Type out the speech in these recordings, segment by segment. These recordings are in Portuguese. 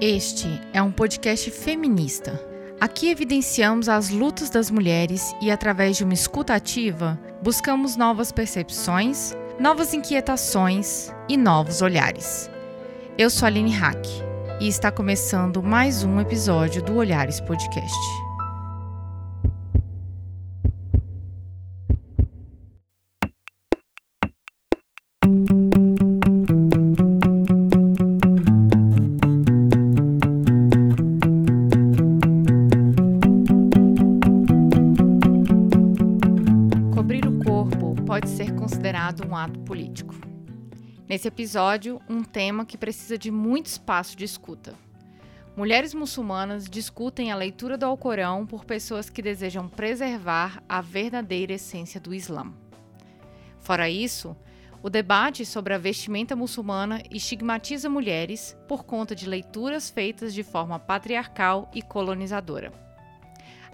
Este é um podcast feminista. Aqui evidenciamos as lutas das mulheres e, através de uma escuta ativa, buscamos novas percepções, novas inquietações e novos olhares. Eu sou Aline Hack e está começando mais um episódio do Olhares Podcast. Nesse episódio, um tema que precisa de muito espaço de escuta. Mulheres muçulmanas discutem a leitura do Alcorão por pessoas que desejam preservar a verdadeira essência do Islã. Fora isso, o debate sobre a vestimenta muçulmana estigmatiza mulheres por conta de leituras feitas de forma patriarcal e colonizadora.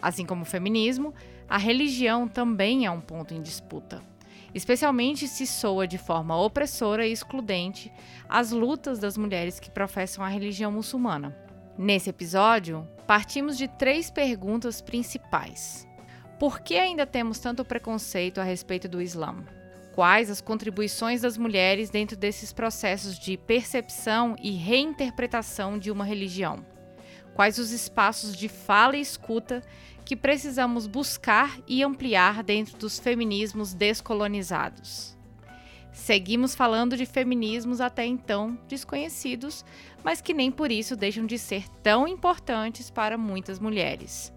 Assim como o feminismo, a religião também é um ponto em disputa especialmente se soa de forma opressora e excludente as lutas das mulheres que professam a religião muçulmana. Nesse episódio, partimos de três perguntas principais. Por que ainda temos tanto preconceito a respeito do Islã? Quais as contribuições das mulheres dentro desses processos de percepção e reinterpretação de uma religião? Quais os espaços de fala e escuta que precisamos buscar e ampliar dentro dos feminismos descolonizados. Seguimos falando de feminismos até então desconhecidos, mas que nem por isso deixam de ser tão importantes para muitas mulheres.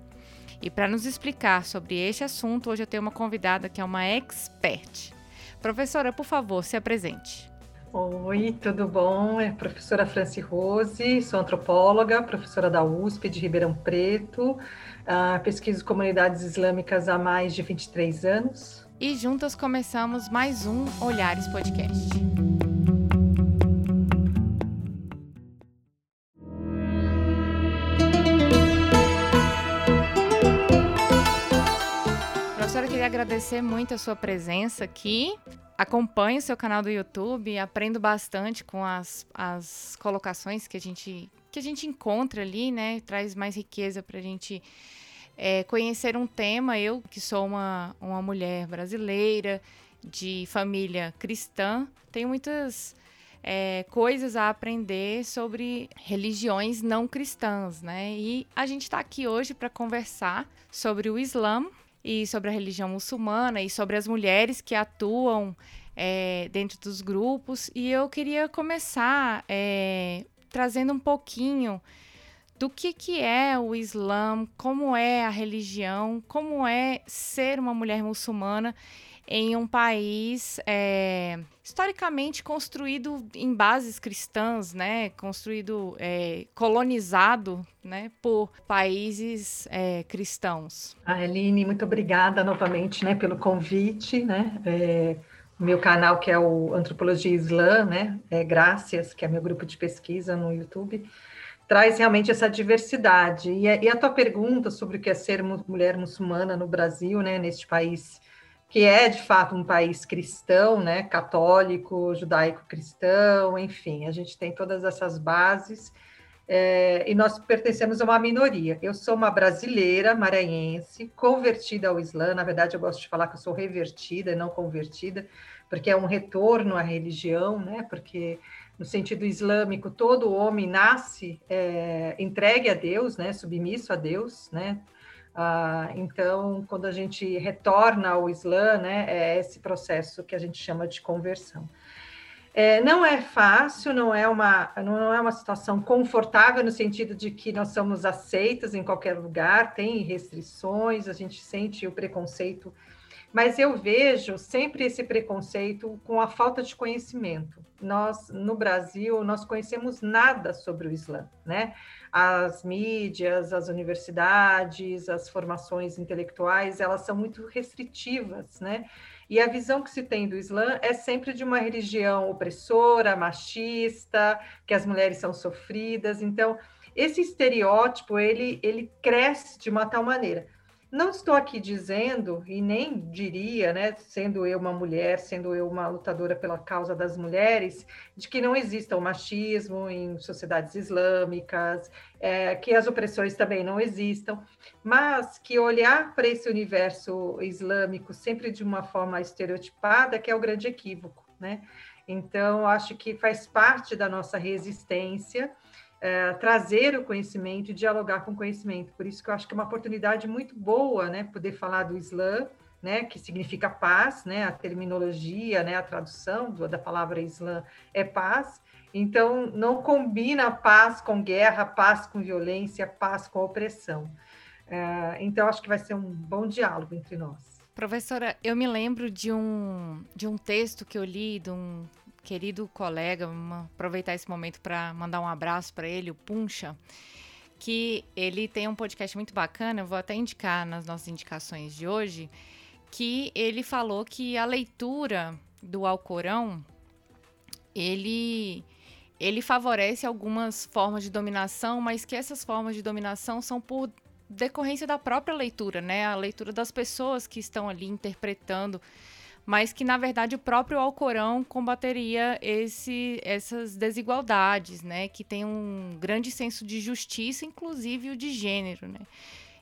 E para nos explicar sobre este assunto, hoje eu tenho uma convidada que é uma expert. Professora, por favor, se apresente. Oi, tudo bom? É professora Franci Rose, sou antropóloga, professora da USP de Ribeirão Preto, uh, pesquiso comunidades islâmicas há mais de 23 anos. E juntas começamos mais um Olhares Podcast. Professora, eu queria agradecer muito a sua presença aqui acompanho o seu canal do YouTube, aprendo bastante com as, as colocações que a gente que a gente encontra ali, né? Traz mais riqueza para a gente é, conhecer um tema. Eu, que sou uma, uma mulher brasileira, de família cristã, tenho muitas é, coisas a aprender sobre religiões não cristãs, né? E a gente está aqui hoje para conversar sobre o Islã e sobre a religião muçulmana e sobre as mulheres que atuam é, dentro dos grupos. E eu queria começar é, trazendo um pouquinho do que, que é o Islã, como é a religião, como é ser uma mulher muçulmana em um país é, historicamente construído em bases cristãs, né? Construído, é, colonizado, né? Por países é, cristãos. A Eline, muito obrigada novamente, né? Pelo convite, né? É, meu canal que é o Antropologia Islã, né? É Graças, que é meu grupo de pesquisa no YouTube traz realmente essa diversidade. E a, e a, tua pergunta sobre o que é ser mulher muçulmana no Brasil, né, neste país que é de fato um país cristão, né, católico, judaico-cristão, enfim, a gente tem todas essas bases é, e nós pertencemos a uma minoria. Eu sou uma brasileira maranhense, convertida ao Islã, na verdade eu gosto de falar que eu sou revertida não convertida, porque é um retorno à religião, né, porque no sentido islâmico todo homem nasce é, entregue a Deus, né, submisso a Deus, né, ah, então, quando a gente retorna ao Islã, né, é esse processo que a gente chama de conversão. É, não é fácil, não é, uma, não é uma situação confortável no sentido de que nós somos aceitas em qualquer lugar, tem restrições, a gente sente o preconceito, mas eu vejo sempre esse preconceito com a falta de conhecimento. Nós, no Brasil, nós conhecemos nada sobre o Islã, né? As mídias, as universidades, as formações intelectuais, elas são muito restritivas, né? E a visão que se tem do Islã é sempre de uma religião opressora, machista, que as mulheres são sofridas. Então, esse estereótipo, ele, ele cresce de uma tal maneira Não estou aqui dizendo, e nem diria, né, sendo eu uma mulher, sendo eu uma lutadora pela causa das mulheres, de que não exista o machismo em sociedades islâmicas, é, que as opressões também não existam, mas que olhar para esse universo islâmico sempre de uma forma estereotipada, que é o grande equívoco, né? Então, acho que faz parte da nossa resistência é, trazer o conhecimento e dialogar com o conhecimento. Por isso que eu acho que é uma oportunidade muito boa, né, poder falar do Islã, né, que significa paz, né, a terminologia, né, a tradução do, da palavra Islã é paz. Então, não combina paz com guerra, paz com violência, paz com opressão. É, então, acho que vai ser um bom diálogo entre nós. Professora, eu me lembro de um, de um texto que eu li de um querido colega, aproveitar esse momento para mandar um abraço para ele, o Puncha, que ele tem um podcast muito bacana, eu vou até indicar nas nossas indicações de hoje, que ele falou que a leitura do Alcorão, ele ele favorece algumas formas de dominação, mas que essas formas de dominação são por decorrência da própria leitura, né? A leitura das pessoas que estão ali interpretando mas que na verdade o próprio Alcorão combateria esse, essas desigualdades, né? Que tem um grande senso de justiça, inclusive o de gênero, né?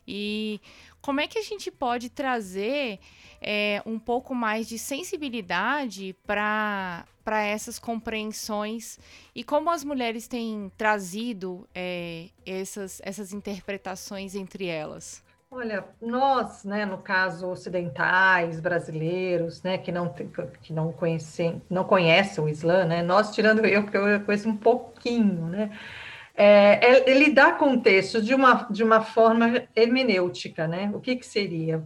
E como é que a gente pode trazer é, um pouco mais de sensibilidade para essas compreensões e como as mulheres têm trazido é, essas, essas interpretações entre elas? Olha, nós, né, no caso ocidentais, brasileiros, né, que não que não conhecem, não conhecem o Islã, né, nós tirando eu porque eu conheço um pouquinho, né, é, é, ele dá contexto de uma de uma forma hermenêutica, né? O que que seria?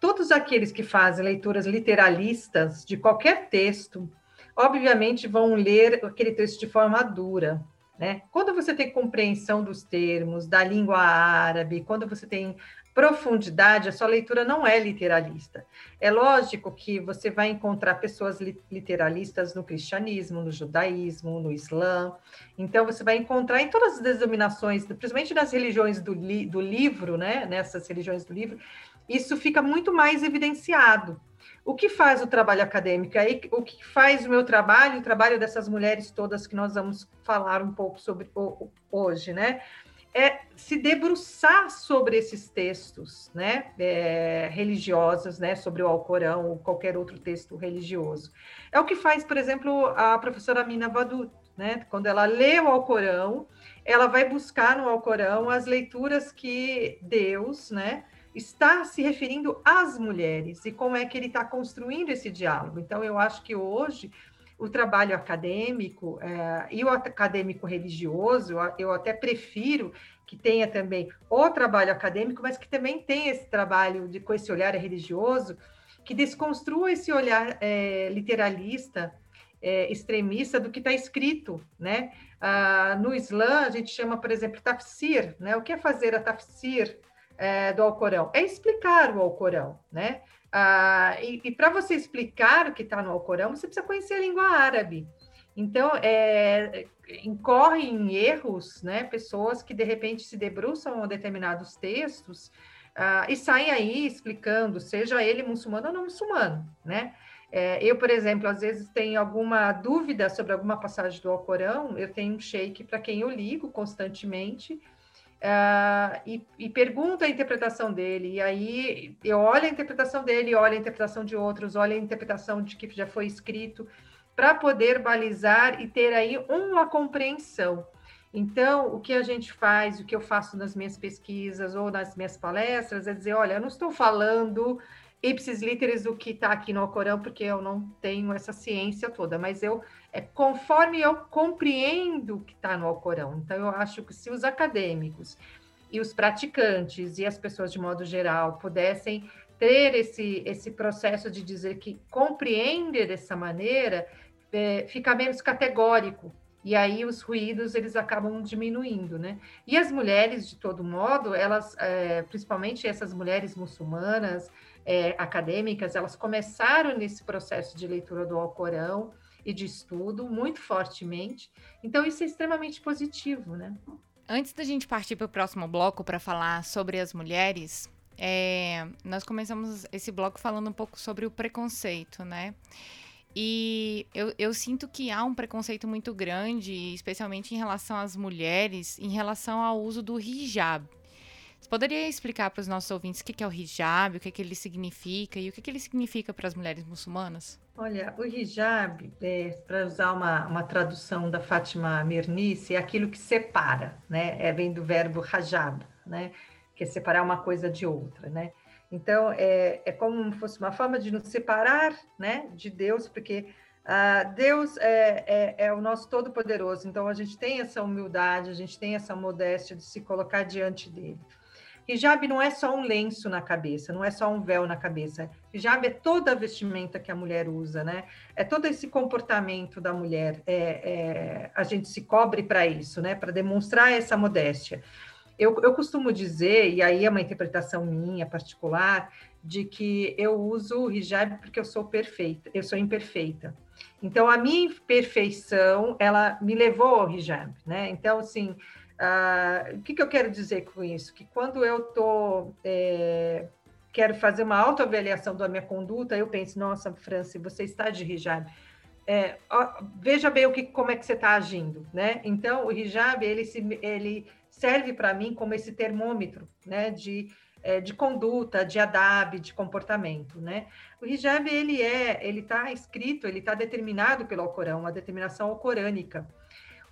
Todos aqueles que fazem leituras literalistas de qualquer texto, obviamente vão ler aquele texto de forma dura, né? Quando você tem compreensão dos termos, da língua árabe, quando você tem profundidade, a sua leitura não é literalista. É lógico que você vai encontrar pessoas literalistas no cristianismo, no judaísmo, no islã. Então, você vai encontrar em todas as denominações, principalmente nas religiões do, li do livro, né? nessas religiões do livro, isso fica muito mais evidenciado. O que faz o trabalho acadêmico? O que faz o meu trabalho, o trabalho dessas mulheres todas que nós vamos falar um pouco sobre hoje, né? É se debruçar sobre esses textos né, é, religiosos, né, sobre o Alcorão ou qualquer outro texto religioso. É o que faz, por exemplo, a professora Mina Vadut, né, quando ela lê o Alcorão, ela vai buscar no Alcorão as leituras que Deus né, está se referindo às mulheres e como é que ele está construindo esse diálogo. Então, eu acho que hoje o trabalho acadêmico é, e o acadêmico religioso, eu até prefiro que tenha também o trabalho acadêmico, mas que também tenha esse trabalho de, com esse olhar religioso, que desconstrua esse olhar é, literalista, é, extremista do que está escrito, né? Ah, no Islã, a gente chama, por exemplo, tafsir, né? O que é fazer a tafsir é, do Alcorão? É explicar o Alcorão, né? Ah, e, e para você explicar o que está no Alcorão, você precisa conhecer a língua árabe. Então, é, incorrem em erros, né, pessoas que de repente se debruçam a determinados textos ah, e saem aí explicando, seja ele muçulmano ou não muçulmano, né? É, eu, por exemplo, às vezes tenho alguma dúvida sobre alguma passagem do Alcorão, eu tenho um sheik para quem eu ligo constantemente, Uh, e, e pergunto a interpretação dele, e aí eu olho a interpretação dele, olho a interpretação de outros, olho a interpretação de que já foi escrito, para poder balizar e ter aí uma compreensão. Então, o que a gente faz, o que eu faço nas minhas pesquisas ou nas minhas palestras, é dizer: olha, eu não estou falando ipsis literis do que está aqui no Alcorão, porque eu não tenho essa ciência toda, mas eu é conforme eu compreendo o que está no Alcorão. Então, eu acho que se os acadêmicos e os praticantes e as pessoas de modo geral pudessem ter esse, esse processo de dizer que compreender dessa maneira, é, fica menos categórico. E aí os ruídos eles acabam diminuindo, né? E as mulheres, de todo modo, elas, é, principalmente essas mulheres muçulmanas, é, acadêmicas, elas começaram nesse processo de leitura do Alcorão, e de estudo muito fortemente. Então, isso é extremamente positivo, né? Antes da gente partir para o próximo bloco para falar sobre as mulheres, é, nós começamos esse bloco falando um pouco sobre o preconceito, né? E eu, eu, sinto que há um preconceito muito grande, especialmente em relação às mulheres, em relação ao uso do hijab. Você poderia explicar para os nossos ouvintes o que é o hijab, o que, ele significa e o que, ele significa para as mulheres muçulmanas? Olha, o hijab, é, para usar uma, uma tradução da Fátima Mernice, é aquilo que separa, né? É, vem do verbo hajab, né? Que é separar uma coisa de outra, né? Então, é, é como se fosse uma forma de nos separar né, de Deus, porque uh, Deus é, é, é, o nosso Todo-Poderoso, então a gente tem essa humildade, a gente tem essa modéstia de se colocar diante dele. Hijab não é só um lenço na cabeça, não é só um véu na cabeça. Hijab é toda a vestimenta que a mulher usa, né? É todo esse comportamento da mulher. É, é a gente se cobre para isso, né? Para demonstrar essa modéstia. Eu, eu costumo dizer, e aí é uma interpretação minha particular, de que eu uso o hijab porque eu sou perfeita, eu sou imperfeita. Então, a minha imperfeição, ela me levou ao hijab, né? Então, assim, uh, o que, que eu quero dizer com isso? Que quando eu tô, é, quero fazer uma autoavaliação da minha conduta, eu penso, nossa, Franci, você está de hijab. É, ó, veja bem o que, como é que você está agindo, né? Então, o hijab, ele, se, ele serve para mim como esse termômetro, né, de, é, de conduta, de adab, de comportamento, né? O hijab, ele é, ele está escrito, ele está determinado pelo Alcorão, uma determinação alcorânica.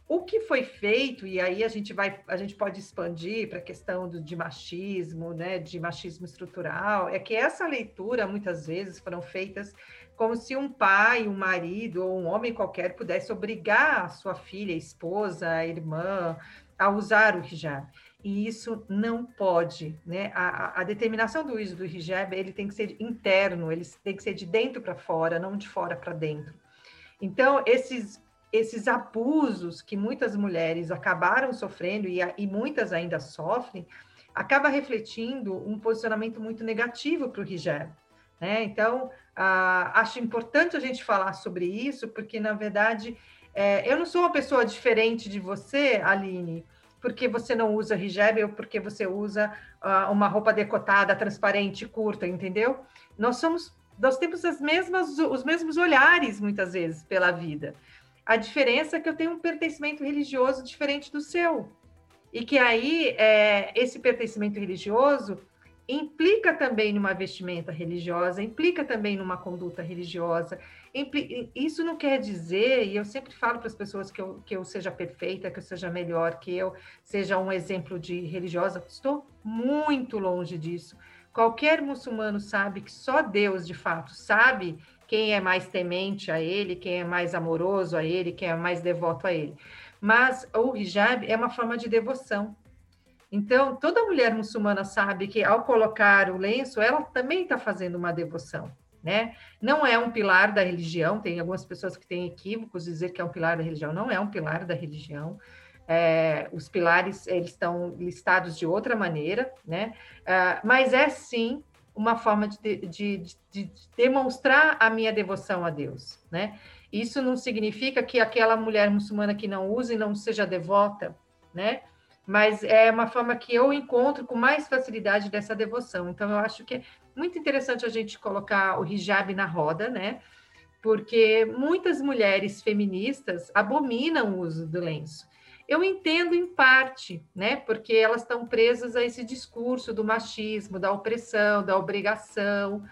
O que foi feito, e aí a gente vai, a gente pode expandir para a questão do, de machismo, né, de machismo estrutural, é que essa leitura, muitas vezes, foram feitas como se um pai, um marido ou um homem qualquer pudesse obrigar a sua filha, esposa, a irmã, a usar o hijab. E isso não pode, né? A, a, determinação do uso do hijab, ele tem que ser interno, ele tem que ser de dentro para fora, não de fora para dentro. Então, esses esses abusos que muitas mulheres acabaram sofrendo e, e muitas ainda sofrem, acaba refletindo um posicionamento muito negativo para o hijab. Né? Então, ah, acho importante a gente falar sobre isso, porque, na verdade, é, eu não sou uma pessoa diferente de você, Aline, porque você não usa hijab ou porque você usa uh, uma roupa decotada, transparente, curta, entendeu? Nós somos, nós temos as mesmas, os mesmos olhares muitas vezes pela vida. A diferença é que eu tenho um pertencimento religioso diferente do seu e que aí é, esse pertencimento religioso implica também numa vestimenta religiosa, implica também numa conduta religiosa. Isso não quer dizer, e eu sempre falo para as pessoas que eu, que eu seja perfeita, que eu seja melhor, que eu seja um exemplo de religiosa. Estou muito longe disso. Qualquer muçulmano sabe que só Deus, de fato, sabe quem é mais temente a ele, quem é mais amoroso a ele, quem é mais devoto a ele. Mas o hijab é uma forma de devoção. Então, toda mulher muçulmana sabe que ao colocar o lenço, ela também está fazendo uma devoção, né? Não é um pilar da religião, tem algumas pessoas que têm equívocos dizer que é um pilar da religião, não é um pilar da religião. É, os pilares, eles estão listados de outra maneira, né? Uh, mas é sim uma forma de, de, de, de, demonstrar a minha devoção a Deus, né? Isso não significa que aquela mulher muçulmana que não use não seja devota, né? mas é uma forma que eu encontro com mais facilidade dessa devoção. Então, eu acho que é muito interessante a gente colocar o hijab na roda, né? Porque muitas mulheres feministas abominam o uso do lenço. Eu entendo em parte, né? Porque elas estão presas a esse discurso do machismo, da opressão, da obrigação.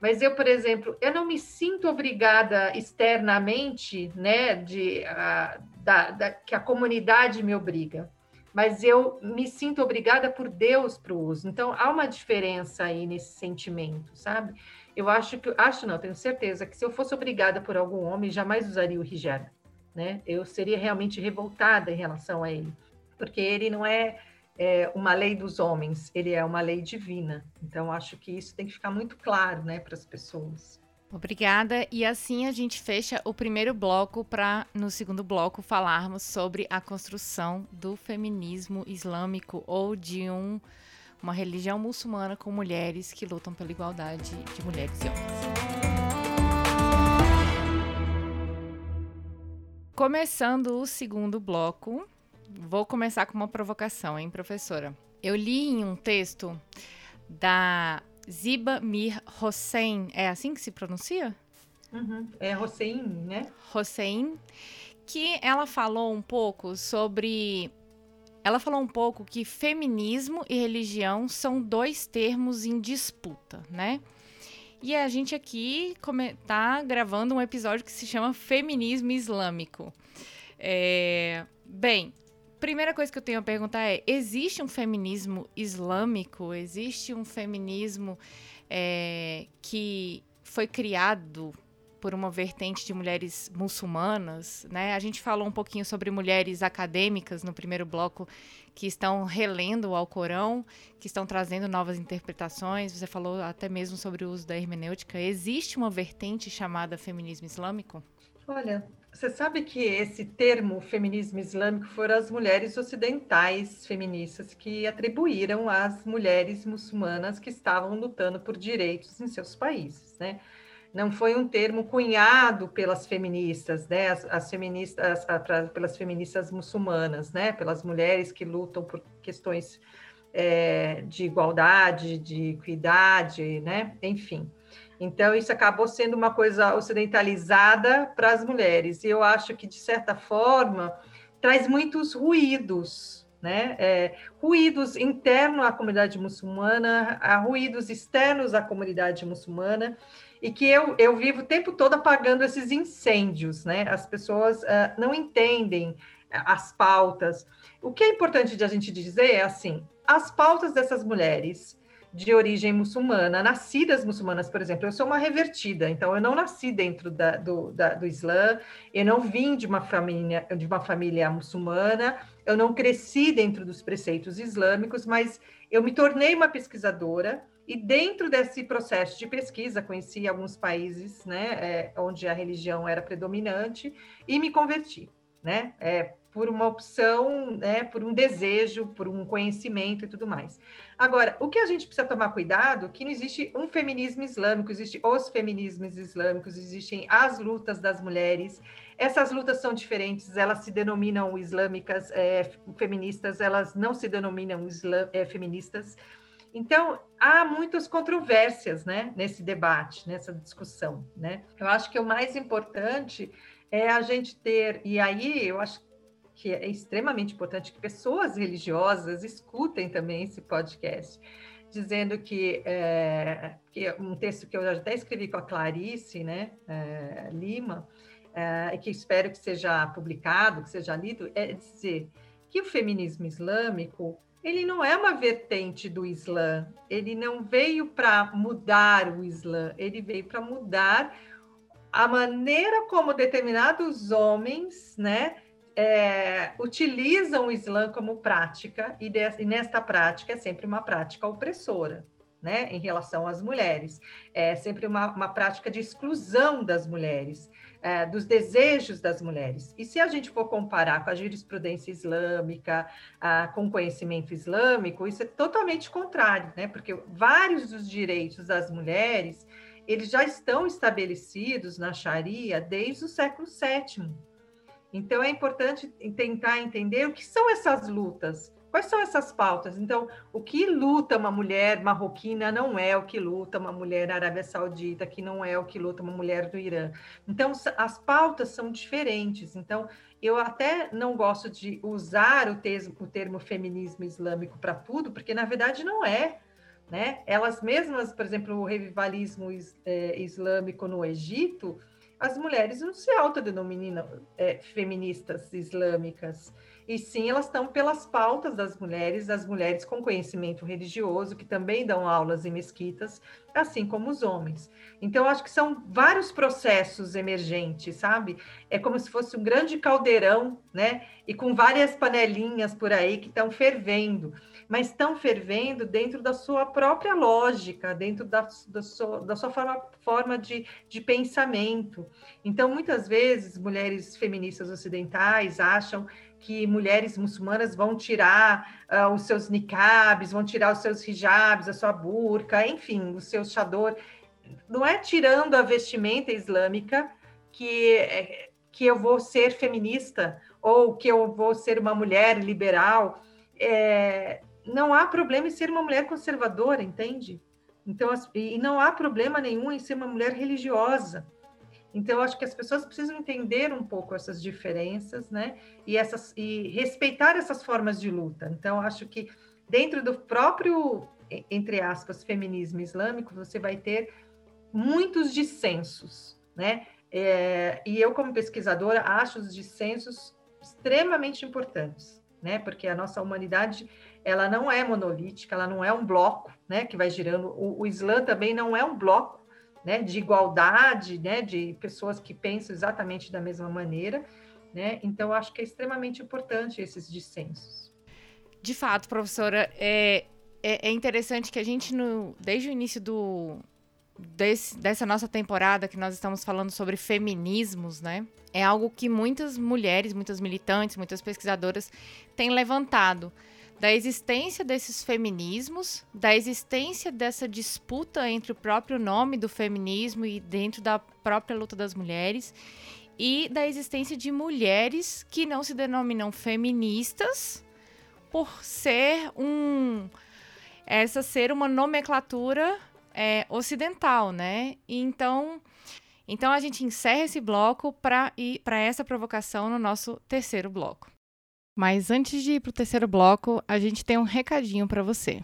Mas eu, por exemplo, eu não me sinto obrigada externamente, né? De, a, da, da, que a comunidade me obriga mas eu me sinto obrigada por Deus para o uso. Então há uma diferença aí nesse sentimento, sabe? Eu acho que, acho não, tenho certeza que se eu fosse obrigada por algum homem, jamais usaria o hijab, né? Eu seria realmente revoltada em relação a ele, porque ele não é, é uma lei dos homens, ele é uma lei divina. Então acho que isso tem que ficar muito claro, né, para as pessoas. Obrigada. E assim a gente fecha o primeiro bloco para, no segundo bloco, falarmos sobre a construção do feminismo islâmico ou de um, uma religião muçulmana com mulheres que lutam pela igualdade de mulheres e homens. Começando o segundo bloco, vou começar com uma provocação, hein, professora? Eu li em um texto da Ziba Mir Hossein. É assim que se pronuncia? Uhum. É Hossein, né? Hossein, que ela falou um pouco sobre. Ela falou um pouco que feminismo e religião são dois termos em disputa, né? E a gente aqui tá gravando um episódio que se chama Feminismo Islâmico. É... Bem, primeira coisa que eu tenho a perguntar é: existe um feminismo islâmico? Existe um feminismo é, que foi criado por uma vertente de mulheres muçulmanas, né? A gente falou um pouquinho sobre mulheres acadêmicas no primeiro bloco que estão relendo o Alcorão, que estão trazendo novas interpretações. Você falou até mesmo sobre o uso da hermenêutica. Existe uma vertente chamada feminismo islâmico? Olha, você sabe que esse termo feminismo islâmico foram as mulheres ocidentais feministas que atribuíram às mulheres muçulmanas que estavam lutando por direitos em seus países, né? Não foi um termo cunhado pelas feministas, né, as, as feministas, a, pelas feministas muçulmanas, né, pelas mulheres que lutam por questões é, de igualdade, de equidade, né, enfim. Então, isso acabou sendo uma coisa ocidentalizada para as mulheres, e eu acho que, de certa forma, traz muitos ruídos, né? É, ruídos internos à comunidade muçulmana, ruídos externos à comunidade muçulmana, e que eu, eu vivo o tempo todo apagando esses incêndios, né? As pessoas uh, não entendem as pautas. O que é importante de a gente dizer é assim: as pautas dessas mulheres de origem muçulmana, nascidas muçulmanas, por exemplo, eu sou uma revertida, então eu não nasci dentro da, do, da, do Islã, eu não vim de uma família de uma família muçulmana, eu não cresci dentro dos preceitos islâmicos, mas eu me tornei uma pesquisadora e dentro desse processo de pesquisa, conheci alguns países né, é, onde a religião era predominante e me converti, né? É, por uma opção, né, por um desejo, por um conhecimento e tudo mais. Agora, o que a gente precisa tomar cuidado, que não existe um feminismo islâmico, existe os feminismos islâmicos, existem as lutas das mulheres. Essas lutas são diferentes, elas se denominam islâmicas, é, feministas, elas não se denominam islam, é, feministas. Então, há muitas controvérsias né, nesse debate, nessa discussão. Né? Eu acho que o mais importante é a gente ter, e aí eu acho que é extremamente importante que pessoas religiosas escutem também esse podcast, dizendo que, é, que um texto que eu já até escrevi com a Clarice né, é, Lima, é, que espero que seja publicado, que seja lido, é dizer que o feminismo islâmico ele não é uma vertente do Islã, ele não veio para mudar o Islã, ele veio para mudar a maneira como determinados homens, né, é, utilizam o Islã como prática, e, de, e nesta prática é sempre uma prática opressora. Né, em relação às mulheres. É sempre uma, uma prática de exclusão das mulheres é, dos desejos das mulheres. E se a gente for comparar com a jurisprudência islâmica, ah, com o conhecimento islâmico, isso é totalmente contrário, né? Porque vários dos direitos das mulheres eles já estão estabelecidos na Sharia desde o século VII. Então é importante tentar entender o que são essas lutas, Quais são essas pautas? Então, o que luta uma mulher marroquina não é o que luta uma mulher na Arábia Saudita, que não é o que luta uma mulher do Irã. Então, as pautas são diferentes. Então, eu até não gosto de usar o, termo, o termo feminismo islâmico para tudo, porque na verdade não é. Né? Elas mesmas, por exemplo, o revivalismo é, islâmico no Egito, as mulheres não se autodenominam é, feministas islâmicas e sim elas estão pelas pautas das mulheres, das mulheres com conhecimento religioso, que também dão aulas em mesquitas, assim como os homens. Então, acho que são vários processos emergentes, sabe? É como se fosse um grande caldeirão, né? E com várias panelinhas por aí que estão fervendo, mas estão fervendo dentro da sua própria lógica, dentro da, da sua, da sua forma, forma de, de pensamento. Então, muitas vezes, mulheres feministas ocidentais acham que mulheres muçulmanas vão tirar uh, os seus niqabs, vão tirar os seus hijabs, a sua burca, enfim, o seu chador. Não é tirando a vestimenta islâmica que, é, que eu vou ser feminista ou que eu vou ser uma mulher liberal. É, não há problema em ser uma mulher conservadora, entende? Então, e não há problema nenhum em ser uma mulher religiosa. Então, acho que as pessoas precisam entender um pouco essas diferenças, né? E, essas, e respeitar essas formas de luta. Então, acho que dentro do próprio, entre aspas, feminismo islâmico, você vai ter muitos dissensos, né? É, e eu, como pesquisadora, acho os dissensos extremamente importantes, né? Porque a nossa humanidade ela não é monolítica, ela não é um bloco, né? Que vai girando. O, o Islã também não é um bloco, né? De igualdade, né? De pessoas que pensam exatamente da mesma maneira, né? Então, acho que é extremamente importante esses dissensos. De fato, professora, é, é, é interessante que a gente, no, desde o início do, desse, dessa nossa temporada que nós estamos falando sobre feminismos, né? É algo que muitas mulheres, muitas militantes, muitas pesquisadoras têm levantado da existência desses feminismos, da existência dessa disputa entre o próprio nome do feminismo e dentro da própria luta das mulheres e da existência de mulheres que não se denominam feministas por ser um essa ser uma nomenclatura é, ocidental, né? Então, então a gente encerra esse bloco para ir para essa provocação no nosso terceiro bloco. Mas antes de ir para o terceiro bloco, a gente tem um recadinho para você.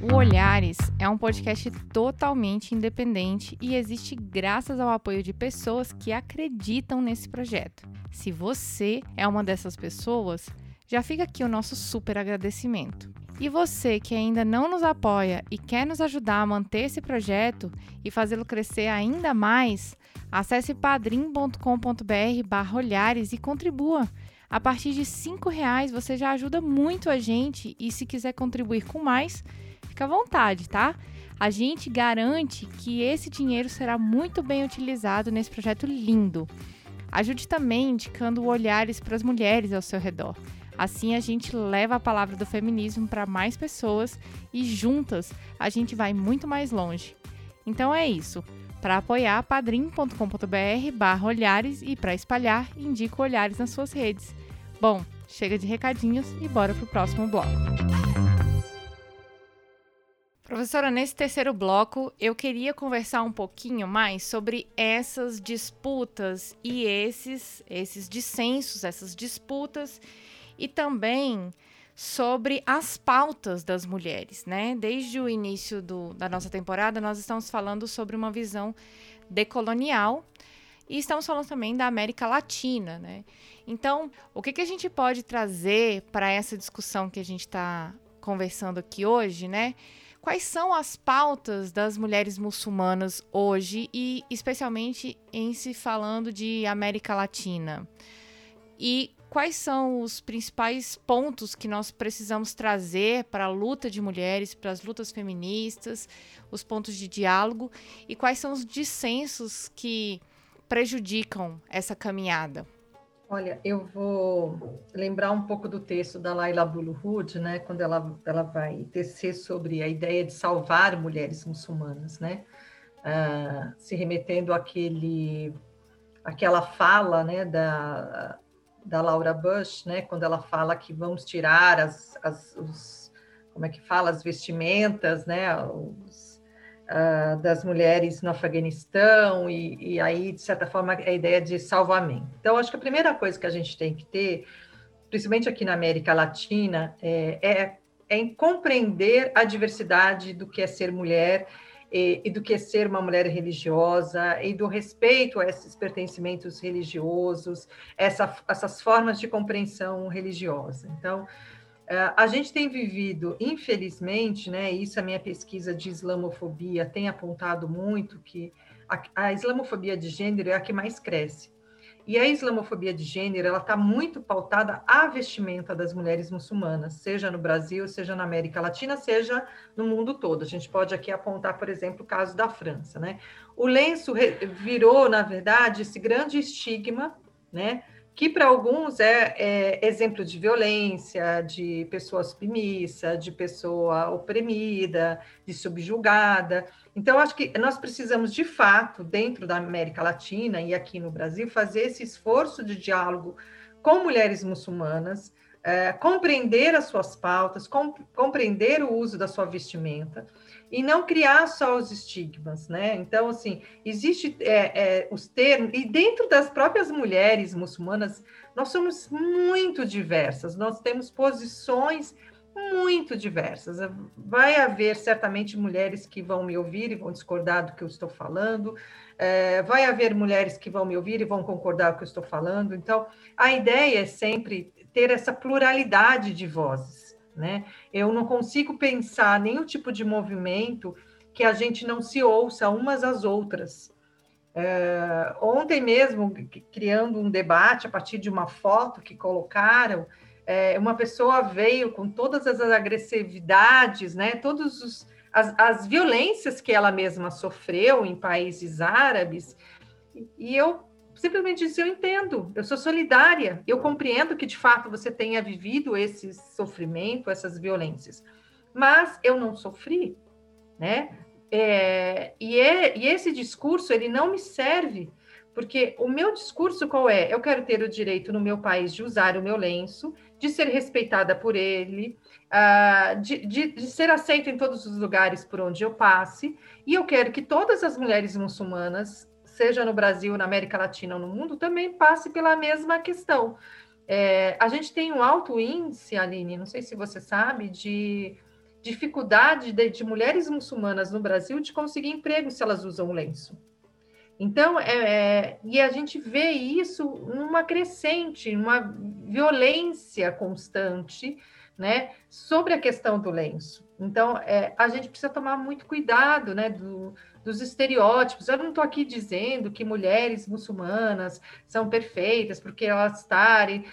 O Olhares é um podcast totalmente independente e existe graças ao apoio de pessoas que acreditam nesse projeto. Se você é uma dessas pessoas, já fica aqui o nosso super agradecimento. E você que ainda não nos apoia e quer nos ajudar a manter esse projeto e fazê-lo crescer ainda mais, acesse padrim.com.br olhares e contribua. A partir de R$ reais você já ajuda muito a gente e se quiser contribuir com mais, fica à vontade, tá? A gente garante que esse dinheiro será muito bem utilizado nesse projeto lindo. Ajude também indicando olhares para as mulheres ao seu redor. Assim a gente leva a palavra do feminismo para mais pessoas e juntas a gente vai muito mais longe. Então é isso. Para apoiar, padrim.com.br barra olhares e para espalhar, indica olhares nas suas redes. Bom, chega de recadinhos e bora pro próximo bloco. Professora, nesse terceiro bloco, eu queria conversar um pouquinho mais sobre essas disputas e esses, esses dissensos, essas disputas e também sobre as pautas das mulheres, né? Desde o início do, da nossa temporada, nós estamos falando sobre uma visão decolonial e estamos falando também da América Latina, né? Então, o que, que a gente pode trazer para essa discussão que a gente está conversando aqui hoje, né? Quais são as pautas das mulheres muçulmanas hoje e especialmente em se falando de América Latina? E quais são os principais pontos que nós precisamos trazer para a luta de mulheres, para as lutas feministas, os pontos de diálogo e quais são os dissensos que prejudicam essa caminhada? Olha, eu vou lembrar um pouco do texto da Laila Bulhud, né, quando ela, ela vai tecer sobre a ideia de salvar mulheres muçulmanas, né, uh, se remetendo àquele, àquela fala, né, da, da Laura Bush, né, quando ela fala que vamos tirar as, as os, como é que fala, as vestimentas, né, os, uh, das mulheres no Afeganistão, e, e, aí, de certa forma, a ideia de salvamento. Então, acho que a primeira coisa que a gente tem que ter, principalmente aqui na América Latina, é, é, é compreender a diversidade do que é ser mulher e, e, do que é ser uma mulher religiosa, e do respeito a esses pertencimentos religiosos, essa, essas formas de compreensão religiosa. Então, eh, a gente tem vivido, infelizmente, né, isso a minha pesquisa de islamofobia tem apontado muito, que a, a islamofobia de gênero é a que mais cresce. E a islamofobia de gênero, ela está muito pautada à vestimenta das mulheres muçulmanas, seja no Brasil, seja na América Latina, seja no mundo todo. A gente pode aqui apontar, por exemplo, o caso da França, né? O lenço virou, na verdade, esse grande estigma, né? Que para alguns é, é, exemplo de violência, de pessoa submissa, de pessoa oprimida, de subjugada. Então, acho que nós precisamos, de fato, dentro da América Latina e aqui no Brasil, fazer esse esforço de diálogo com mulheres muçulmanas, é, compreender as suas pautas, compreender o uso da sua vestimenta e não criar só os estigmas, né? Então, assim, existe é, é, os termos, e dentro das próprias mulheres muçulmanas, nós somos muito diversas, nós temos posições muito diversas. Vai haver certamente mulheres que vão me ouvir e vão discordar do que eu estou falando, é, vai haver mulheres que vão me ouvir e vão concordar com o que eu estou falando. Então, a ideia é sempre ter essa pluralidade de vozes. Né? Eu não consigo pensar nenhum tipo de movimento que a gente não se ouça umas às outras. É, ontem mesmo, criando um debate a partir de uma foto que colocaram, é, uma pessoa veio com todas as agressividades, né, todas as, as violências que ela mesma sofreu em países árabes, e eu simplesmente disse: Eu entendo, eu sou solidária, eu compreendo que de fato você tenha vivido esse sofrimento, essas violências, mas eu não sofri, né? É, e, é, e esse discurso ele não me serve, porque o meu discurso qual é? Eu quero ter o direito no meu país de usar o meu lenço, de ser respeitada por ele, uh, de, de, de, ser aceita em todos os lugares por onde eu passe, e eu quero que todas as mulheres muçulmanas seja no Brasil, na América Latina ou no mundo, também passe pela mesma questão. É, a gente tem um alto índice, Aline, não sei se você sabe, de dificuldade de, de, mulheres muçulmanas no Brasil de conseguir emprego se elas usam lenço. Então, é, é, e a gente vê isso numa crescente, uma violência constante, né, sobre a questão do lenço. Então, é, a gente precisa tomar muito cuidado, né, do, dos estereótipos. Eu não estou aqui dizendo que mulheres muçulmanas são perfeitas porque elas estarem.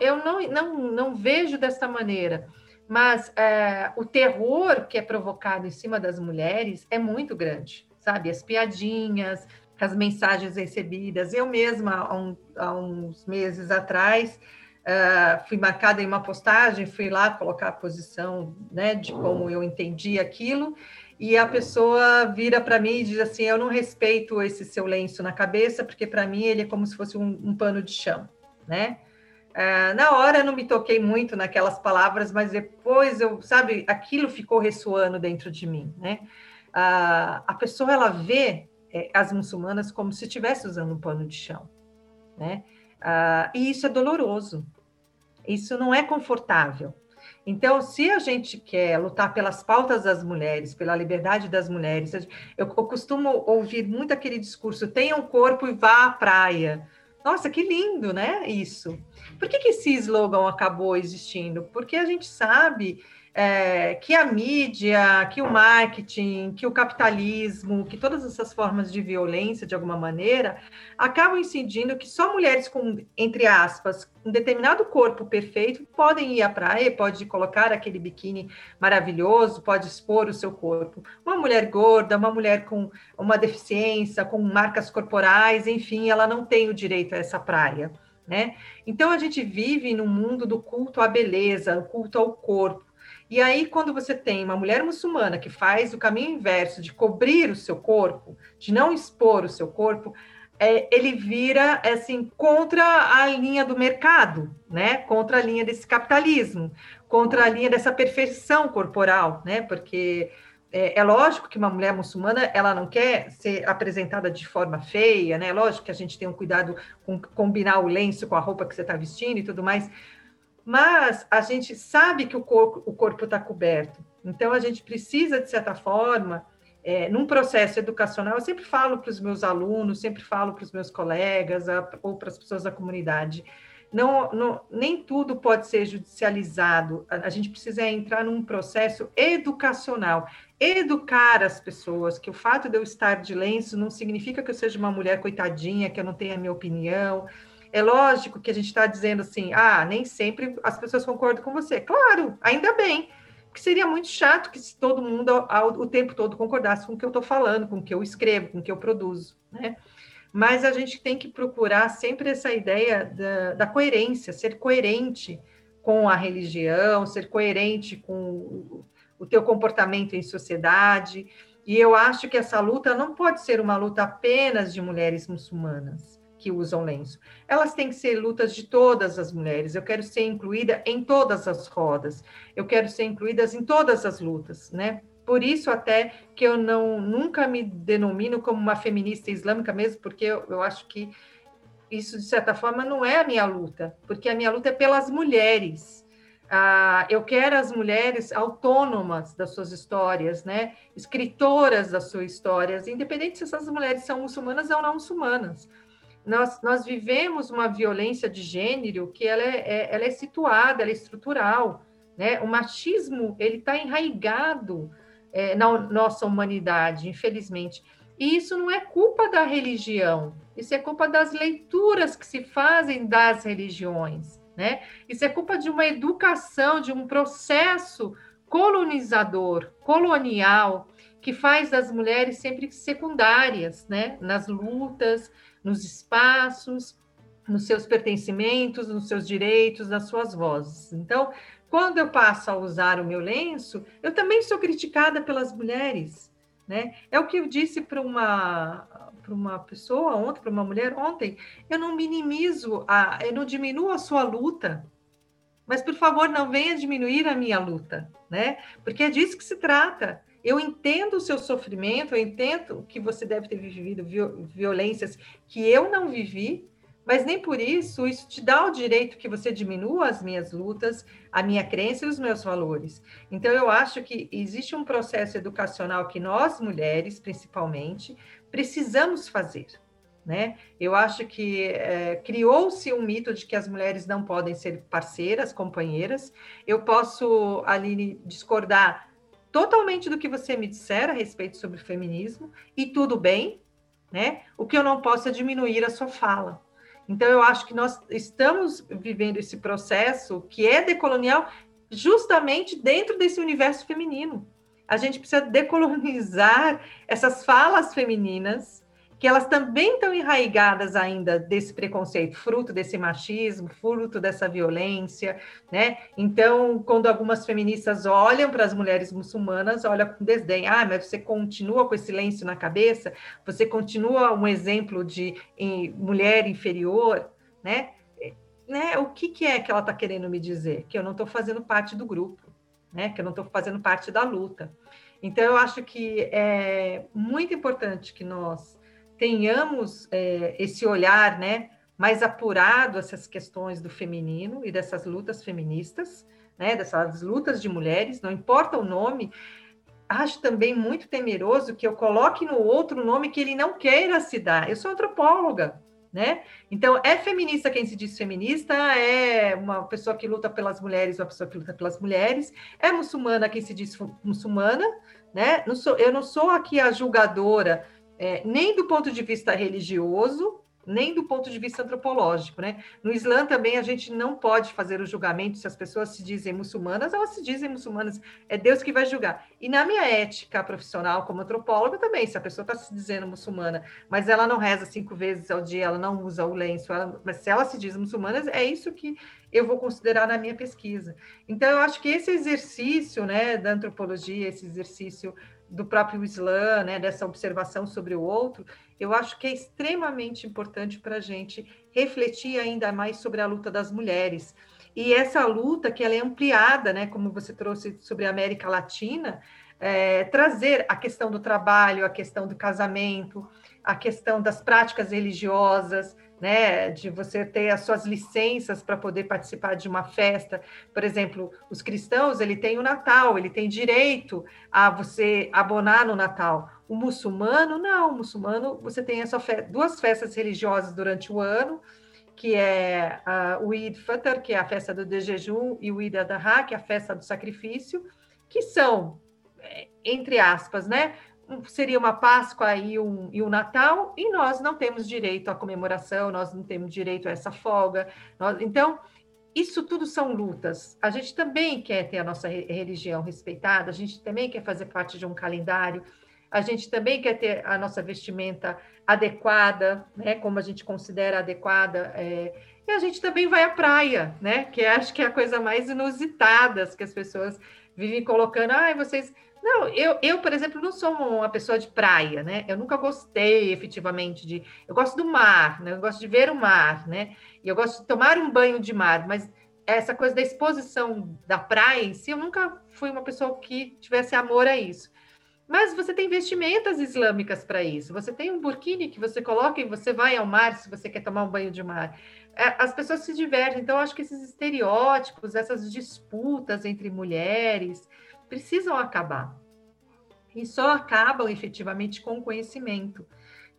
Eu não, não, não vejo dessa maneira. Mas é, o terror que é provocado em cima das mulheres é muito grande, sabe? As piadinhas, as mensagens recebidas. Eu mesma, há, um, há uns meses atrás, uh, fui marcada em uma postagem, fui lá colocar a posição né, de como eu entendi aquilo, e a pessoa vira para mim e diz assim: Eu não respeito esse seu lenço na cabeça, porque para mim ele é como se fosse um, um pano de chão, né? Uh, na hora eu não me toquei muito naquelas palavras, mas depois eu, sabe, aquilo ficou ressoando dentro de mim, né? A pessoa ela vê é, as muçulmanas como se estivesse usando um pano de chão, né? Uh, e isso é doloroso, isso não é confortável. Então, se a gente quer lutar pelas pautas das mulheres, pela liberdade das mulheres, eu, costumo ouvir muito aquele discurso: tenha um corpo e vá à praia. Nossa, que lindo, né? Isso. Por que, que esse slogan acabou existindo? Porque a gente sabe é, que a mídia, que o marketing, que o capitalismo, que todas essas formas de violência, de alguma maneira, acabam incidindo que só mulheres com, entre aspas, um determinado corpo perfeito podem ir à praia, pode colocar aquele biquíni maravilhoso, pode expor o seu corpo. Uma mulher gorda, uma mulher com uma deficiência, com marcas corporais, enfim, ela não tem o direito a essa praia. Né? Então a gente vive no mundo do culto à beleza, culto ao corpo. E aí, quando você tem uma mulher muçulmana que faz o caminho inverso de cobrir o seu corpo, de não expor o seu corpo, é, ele vira assim contra a linha do mercado, né? Contra a linha desse capitalismo, contra a linha dessa perfeição corporal, né? Porque é, é, lógico que uma mulher muçulmana ela não quer ser apresentada de forma feia, né? É lógico que a gente tem um cuidado com combinar o lenço com a roupa que você está vestindo e tudo mais, mas a gente sabe que o corpo está coberto. Então a gente precisa de certa forma é, num processo educacional, eu sempre falo para os meus alunos, sempre falo para os meus colegas a, ou para as pessoas da comunidade, não, não, nem tudo pode ser judicializado. A, a, gente precisa entrar num processo educacional, educar as pessoas que o fato de eu estar de lenço não significa que eu seja uma mulher coitadinha, que eu não tenha a minha opinião. É lógico que a gente está dizendo assim, ah, nem sempre as pessoas concordam com você. Claro, ainda bem, porque seria muito chato que todo mundo ao, o tempo todo concordasse com o que eu estou falando, com o que eu escrevo, com o que eu produzo, né? Mas a gente tem que procurar sempre essa ideia da, da coerência, ser coerente com a religião, ser coerente com o, o teu comportamento em sociedade. E eu acho que essa luta não pode ser uma luta apenas de mulheres muçulmanas que usam lenço. Elas têm que ser lutas de todas as mulheres. Eu quero ser incluída em todas as rodas. Eu quero ser incluída em todas as lutas, né? Por isso até que eu não nunca me denomino como uma feminista islâmica mesmo, porque eu, eu acho que isso de certa forma não é a minha luta, porque a minha luta é pelas mulheres. Ah, eu quero as mulheres autônomas das suas histórias, né? escritoras das suas histórias, independente se essas mulheres são muçulmanas ou não muçulmanas. Nós, nós vivemos uma violência de gênero que ela é, é ela é situada, ela é estrutural. Né? O machismo ele está enraigado é, na nossa humanidade, infelizmente. E isso não é culpa da religião, isso é culpa das leituras que se fazem das religiões, né? Isso é culpa de uma educação, de um processo colonizador, colonial, que faz das mulheres sempre secundárias, né? Nas lutas, nos espaços, nos seus pertencimentos, nos seus direitos, nas suas vozes. Então, quando eu passo a usar o meu lenço, eu também sou criticada pelas mulheres. Né? É o que eu disse para uma para uma pessoa ontem, para uma mulher ontem, eu não minimizo, a, eu não diminuo a sua luta, mas por favor não venha diminuir a minha luta, né? Porque é disso que se trata. Eu entendo o seu sofrimento, eu entendo que você deve ter vivido violências que eu não vivi, mas nem por isso isso te dá o direito que você diminua as minhas lutas, a minha crença e os meus valores. Então, eu acho que existe um processo educacional que nós, mulheres, principalmente, precisamos fazer. Né? Eu acho que é, criou-se um mito de que as mulheres não podem ser parceiras, companheiras. Eu posso, Aline, discordar totalmente do que você me disser a respeito sobre o feminismo, e tudo bem, né? O que eu não posso é diminuir a sua fala. Então, eu acho que nós estamos vivendo esse processo que é decolonial justamente dentro desse universo feminino. A gente precisa decolonizar essas falas femininas que elas também estão enraigadas ainda desse preconceito, fruto desse machismo, fruto dessa violência, né? Então, quando algumas feministas olham para as mulheres muçulmanas, olham com desdém, ah, mas você continua com esse silêncio na cabeça, você continua um exemplo de em, mulher inferior, né? né? O que, que é que ela está querendo me dizer? Que eu não estou fazendo parte do grupo, né? Que eu não estou fazendo parte da luta. Então, eu acho que é muito importante que nós tenhamos é, esse olhar né, mais apurado essas questões do feminino e dessas lutas feministas, né, dessas lutas de mulheres, não importa o nome, acho também muito temeroso que eu coloque no outro nome que ele não queira se dar. Eu sou antropóloga, né? Então, é feminista quem se diz feminista, é uma pessoa que luta pelas mulheres, uma pessoa que luta pelas mulheres, é muçulmana quem se diz muçulmana, né? Não sou, eu não sou aqui a julgadora é, nem do ponto de vista religioso, nem do ponto de vista antropológico, né? No Islã também a gente não pode fazer o julgamento se as pessoas se dizem muçulmanas, elas se dizem muçulmanas, é Deus que vai julgar. E na minha ética profissional como antropóloga também, se a pessoa está se dizendo muçulmana, mas ela não reza cinco vezes ao dia, ela não usa o lenço, ela, mas se ela se diz muçulmana, é isso que eu vou considerar na minha pesquisa. Então, eu acho que esse exercício, né, da antropologia, esse exercício do próprio Islã, né, dessa observação sobre o outro, eu acho que é extremamente importante para a gente refletir ainda mais sobre a luta das mulheres. E essa luta que ela é ampliada, né, como você trouxe sobre a América Latina, é, trazer a questão do trabalho, a questão do casamento, a questão das práticas religiosas, né, de você ter as suas licenças para poder participar de uma festa. Por exemplo, os cristãos, ele tem o Natal, ele tem direito a você abonar no Natal. O muçulmano, não, o muçulmano, você tem essa fe duas festas religiosas durante o ano, que é uh, o Eid Fitr, que é a festa do de jejum, e o Eid Adha, que é a festa do sacrifício, que são, é, entre aspas, né, seria uma Páscoa e um, e um Natal, e nós não temos direito à comemoração, nós não temos direito a essa folga. Nós, então, isso tudo são lutas. A gente também quer ter a nossa religião respeitada, a gente também quer fazer parte de um calendário, a gente também quer ter a nossa vestimenta adequada, né, como a gente considera adequada. É, e a gente também vai à praia, né, que acho que é a coisa mais inusitada que as pessoas vivem colocando. Ah, vocês Não, eu, eu, por exemplo, não sou uma pessoa de praia, né? Eu nunca gostei efetivamente de. Eu gosto do mar, né? Eu gosto de ver o mar, né? E eu gosto de tomar um banho de mar, mas essa coisa da exposição da praia em si, eu nunca fui uma pessoa que tivesse amor a isso. Mas você tem vestimentas islâmicas para isso. Você tem um burkini que você coloca e você vai ao mar se você quer tomar um banho de mar. É, as pessoas se divertem. Então, acho que esses estereótipos, essas disputas entre mulheres, precisam acabar. E só acabam efetivamente com o conhecimento.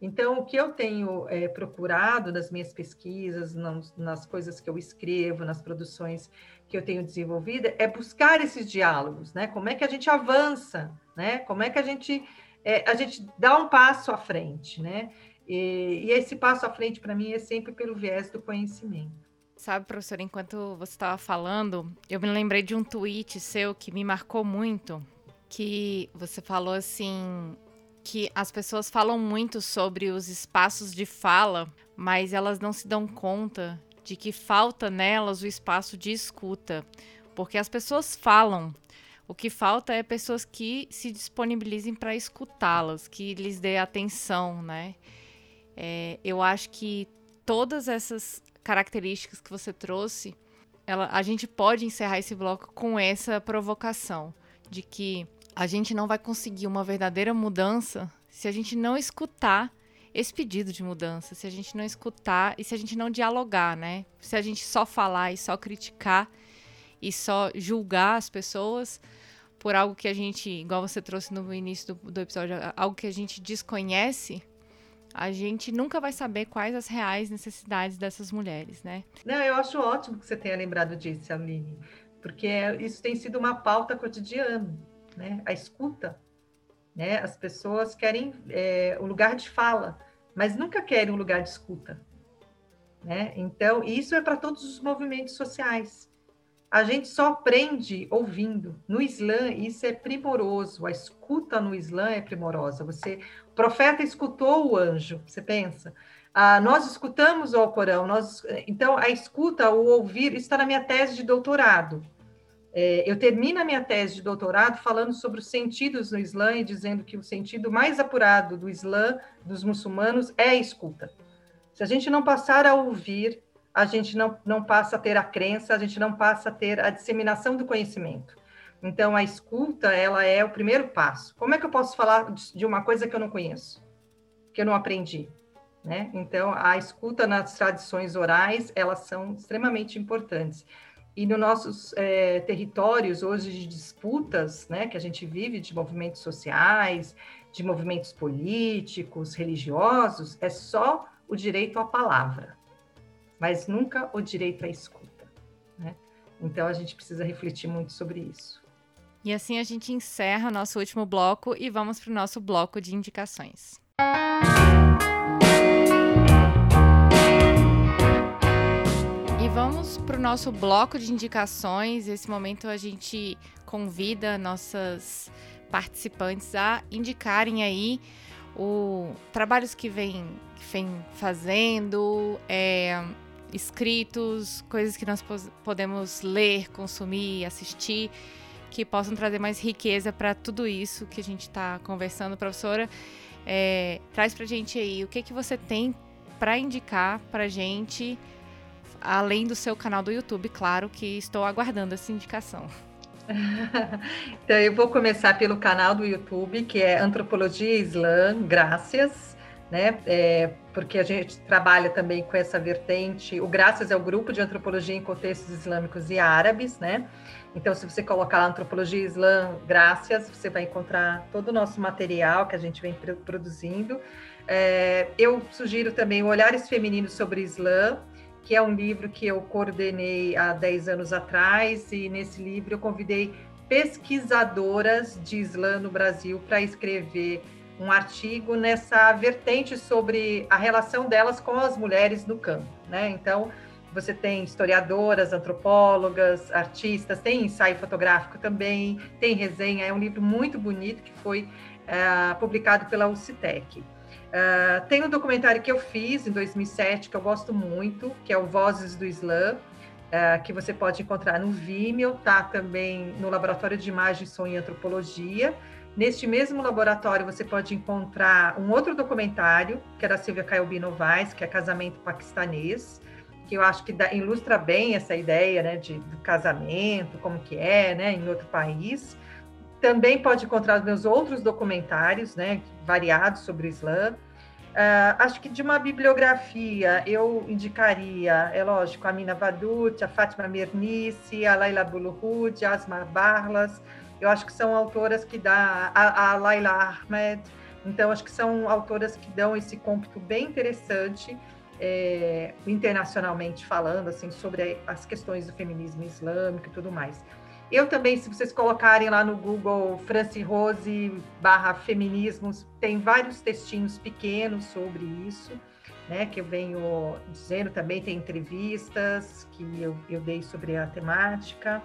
Então, o que eu tenho é, procurado nas minhas pesquisas, nas, nas, coisas que eu escrevo, nas produções que eu tenho desenvolvido, é buscar esses diálogos, né? Como é que a gente avança, né? Como é que a gente, é, a gente dá um passo à frente, né? E, e esse passo à frente, para mim, é sempre pelo viés do conhecimento. Sabe, professor, enquanto você estava falando, eu me lembrei de um tweet seu que me marcou muito, que você falou assim, que as pessoas falam muito sobre os espaços de fala, mas elas não se dão conta de que falta nelas o espaço de escuta. Porque as pessoas falam, o que falta é pessoas que se disponibilizem para escutá-las, que lhes dê atenção, né? É, eu acho que todas essas características que você trouxe, ela, a gente pode encerrar esse bloco com essa provocação de que a gente não vai conseguir uma verdadeira mudança se a gente não escutar esse pedido de mudança, se a gente não escutar e se a gente não dialogar, né? Se a gente só falar e só criticar e só julgar as pessoas por algo que a gente, igual você trouxe no início do, do episódio, algo que a gente desconhece, a gente nunca vai saber quais as reais necessidades dessas mulheres, né? Não, eu acho ótimo que você tenha lembrado disso, Aline, porque isso tem sido uma pauta cotidiana né? A escuta, né? As pessoas querem é, o lugar de fala, mas nunca querem um lugar de escuta, né? Então, isso é para todos os movimentos sociais. A gente só aprende ouvindo. No Islã, isso é primoroso. A escuta no Islã é primorosa. Você, profeta escutou o anjo. Você pensa? Ah, nós escutamos o Alcorão. Nós, então, a escuta, o ouvir, está na minha tese de doutorado. É, eu termino a minha tese de doutorado falando sobre os sentidos no Islã e dizendo que o sentido mais apurado do Islã, dos muçulmanos, é a escuta. Se a gente não passar a ouvir, a gente não, não passa a ter a crença, a gente não passa a ter a disseminação do conhecimento. Então, a escuta, ela é o primeiro passo. Como é que eu posso falar de uma coisa que eu não conheço, que eu não aprendi? Né? Então, a escuta nas tradições orais, elas são extremamente importantes e nos nossos é, territórios hoje de disputas, né, que a gente vive de movimentos sociais, de movimentos políticos, religiosos, é só o direito à palavra, mas nunca o direito à escuta. Né? Então a gente precisa refletir muito sobre isso. E assim a gente encerra nosso último bloco e vamos para o nosso bloco de indicações. vamos para o nosso bloco de indicações. Esse momento a gente convida nossas participantes a indicarem aí o trabalhos que vem, vem fazendo, é, escritos, coisas que nós podemos ler, consumir, assistir, que possam trazer mais riqueza para tudo isso que a gente está conversando, professora. É, traz para a gente aí o que que você tem para indicar para gente além do seu canal do YouTube, claro que estou aguardando essa indicação. então, eu vou começar pelo canal do YouTube, que é Antropologia Islã, Graças, né? É, porque a gente trabalha também com essa vertente. O Graças é o grupo de antropologia em contextos islâmicos e árabes, né? Então, se você colocar Antropologia Islã, Graças, você vai encontrar todo o nosso material que a gente vem produzindo. É, eu sugiro também Olhares Femininos sobre Islã, que é um livro que eu coordenei há 10 anos atrás, e nesse livro eu convidei pesquisadoras de Islã no Brasil para escrever um artigo nessa vertente sobre a relação delas com as mulheres no campo, né? Então, você tem historiadoras, antropólogas, artistas, tem ensaio fotográfico também, tem resenha, é um livro muito bonito que foi uh, publicado pela UCITEC. Uh, tem um documentário que eu fiz em 2007 que eu gosto muito, que é o Vozes do Islã, uh, que você pode encontrar no Vimeo, tá também no Laboratório de Imagem, Som e Antropologia. Neste mesmo laboratório, você pode encontrar um outro documentário, que é da Silvia Caiobi Novaes, que é Casamento Paquistanês, que eu acho que dá, ilustra bem essa ideia né, de, do casamento, como que é né, em outro país. Também pode encontrar meus outros documentários, né, variados sobre o Islã. Uh, acho que de uma bibliografia eu indicaria, é lógico, a Mina Vadut, a Fátima Mernice, a Laila Buluhud, a Asma Barlas. Eu acho que são autoras que dá a, a Laila Ahmed. Então acho que são autoras que dão esse cômputo bem interessante é, internacionalmente falando assim sobre as questões do feminismo islâmico e tudo mais. Eu também, se vocês colocarem lá no Google Franci Rose barra feminismos, tem vários textinhos pequenos sobre isso, né? Que eu venho dizendo também, tem entrevistas que eu, eu dei sobre a temática.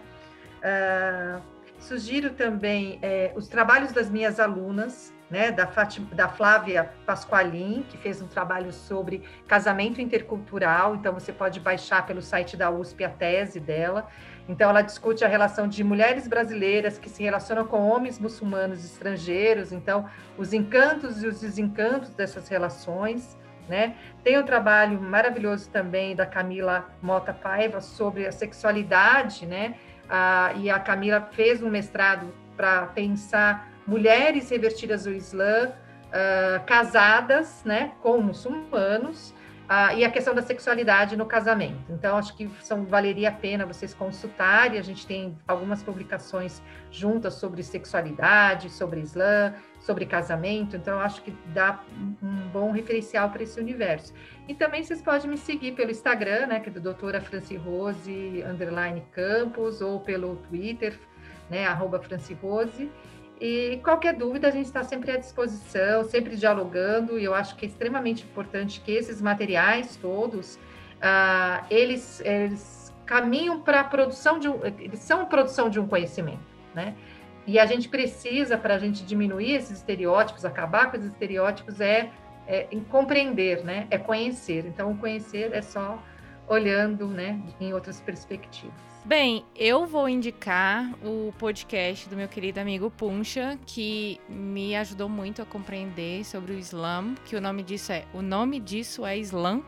Uh, sugiro também é, os trabalhos das minhas alunas, né, da, Fátima, da Flávia Pasqualin, que fez um trabalho sobre casamento intercultural. Então, você pode baixar pelo site da USP a tese dela. Então, ela discute a relação de mulheres brasileiras que se relacionam com homens muçulmanos estrangeiros. Então, os encantos e os desencantos dessas relações. Né? Tem um trabalho maravilhoso também da Camila Mota Paiva sobre a sexualidade, né? Ah, e a Camila fez um mestrado para pensar mulheres revertidas ao Islã, uh, casadas, né, com muçulmanos, uh, e a questão da sexualidade no casamento. Então, acho que são, valeria a pena vocês consultarem. A gente tem algumas publicações juntas sobre sexualidade, sobre Islã, sobre casamento. Então, acho que dá um bom referencial para esse universo. E também vocês podem me seguir pelo Instagram, né, que é do doutora Franci Rose, underline Campos, ou pelo Twitter, né, arroba Franci Rose. E qualquer dúvida, a gente está sempre à disposição, sempre dialogando, e eu acho que é extremamente importante que esses materiais todos, uh, eles, eles caminham para a produção de um, eles são produção de um conhecimento, né? E a gente precisa, para a gente diminuir esses estereótipos, acabar com esses estereótipos, é, é compreender, né? É conhecer. Então, conhecer é só olhando, né, em outras perspectivas. Bem, eu vou indicar o podcast do meu querido amigo Puncha, que me ajudou muito a compreender sobre o Islã, que o nome disso é o nome disso é Islã,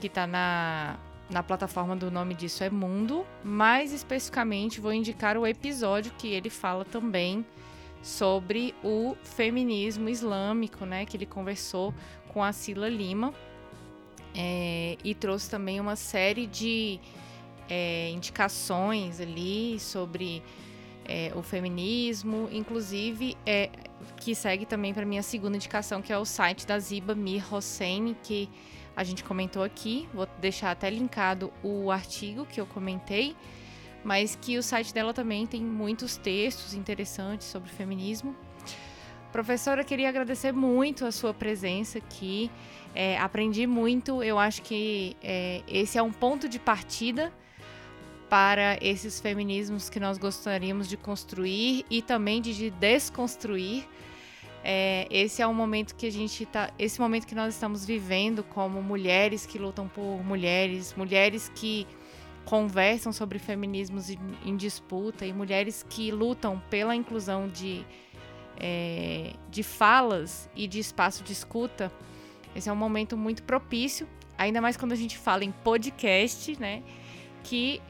que está na na plataforma do nome disso é Mundo, mais especificamente vou indicar o episódio que ele fala também sobre o feminismo islâmico, né? Que ele conversou com a Sila Lima é, e trouxe também uma série de é, indicações ali sobre é, o feminismo, inclusive é, que segue também para minha segunda indicação, que é o site da Ziba Mir Hossein, que a gente comentou aqui. Vou deixar até linkado o artigo que eu comentei, mas que o site dela também tem muitos textos interessantes sobre feminismo. Professora, queria agradecer muito a sua presença aqui. É, aprendi muito. Eu acho que é, esse é um ponto de partida para esses feminismos que nós gostaríamos de construir e também de desconstruir. É, esse é um momento que a gente tá, esse momento que nós estamos vivendo como mulheres que lutam por mulheres, mulheres que conversam sobre feminismos em, em disputa e mulheres que lutam pela inclusão de, é, de falas e de espaço de escuta. Esse é um momento muito propício, ainda mais quando a gente fala em podcast, né? Que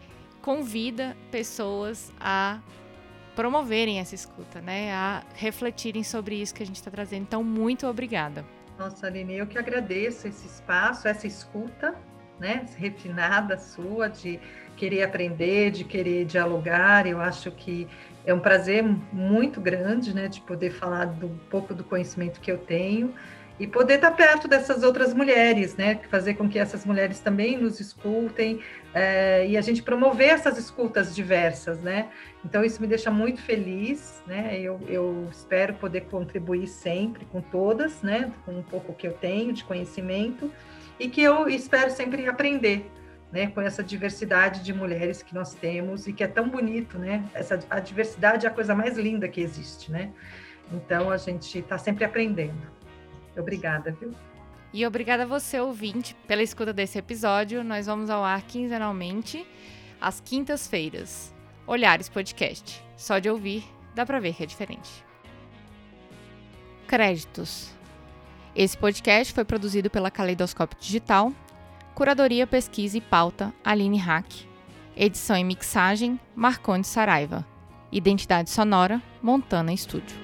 convida pessoas a promoverem essa escuta, né? A refletirem sobre isso que a gente está trazendo. Então, muito obrigada. Nossa, Aline, eu que agradeço esse espaço, essa escuta, né? Refinada sua, de querer aprender, de querer dialogar. Eu acho que é um prazer muito grande, né? De poder falar do um pouco do conhecimento que eu tenho e poder estar perto dessas outras mulheres, né? Fazer com que essas mulheres também nos escutem é, e a gente promover essas escutas diversas, né? Então isso me deixa muito feliz, né? Eu, eu espero poder contribuir sempre com todas, né? Com um pouco que eu tenho de conhecimento e que eu espero sempre aprender, né? Com essa diversidade de mulheres que nós temos e que é tão bonito, né? Essa a diversidade é a coisa mais linda que existe, né? Então a gente está sempre aprendendo. Obrigada, viu? E obrigada a você, ouvinte, pela escuta desse episódio. Nós vamos ao ar quinzenalmente, às quintas-feiras. Olhares Podcast. Só de ouvir, dá pra ver que é diferente. Créditos. Esse podcast foi produzido pela Caleidoscópio Digital. Curadoria, pesquisa e pauta, Aline Hack. Edição e mixagem, Marcondes Saraiva. Identidade sonora, Montana Estúdio.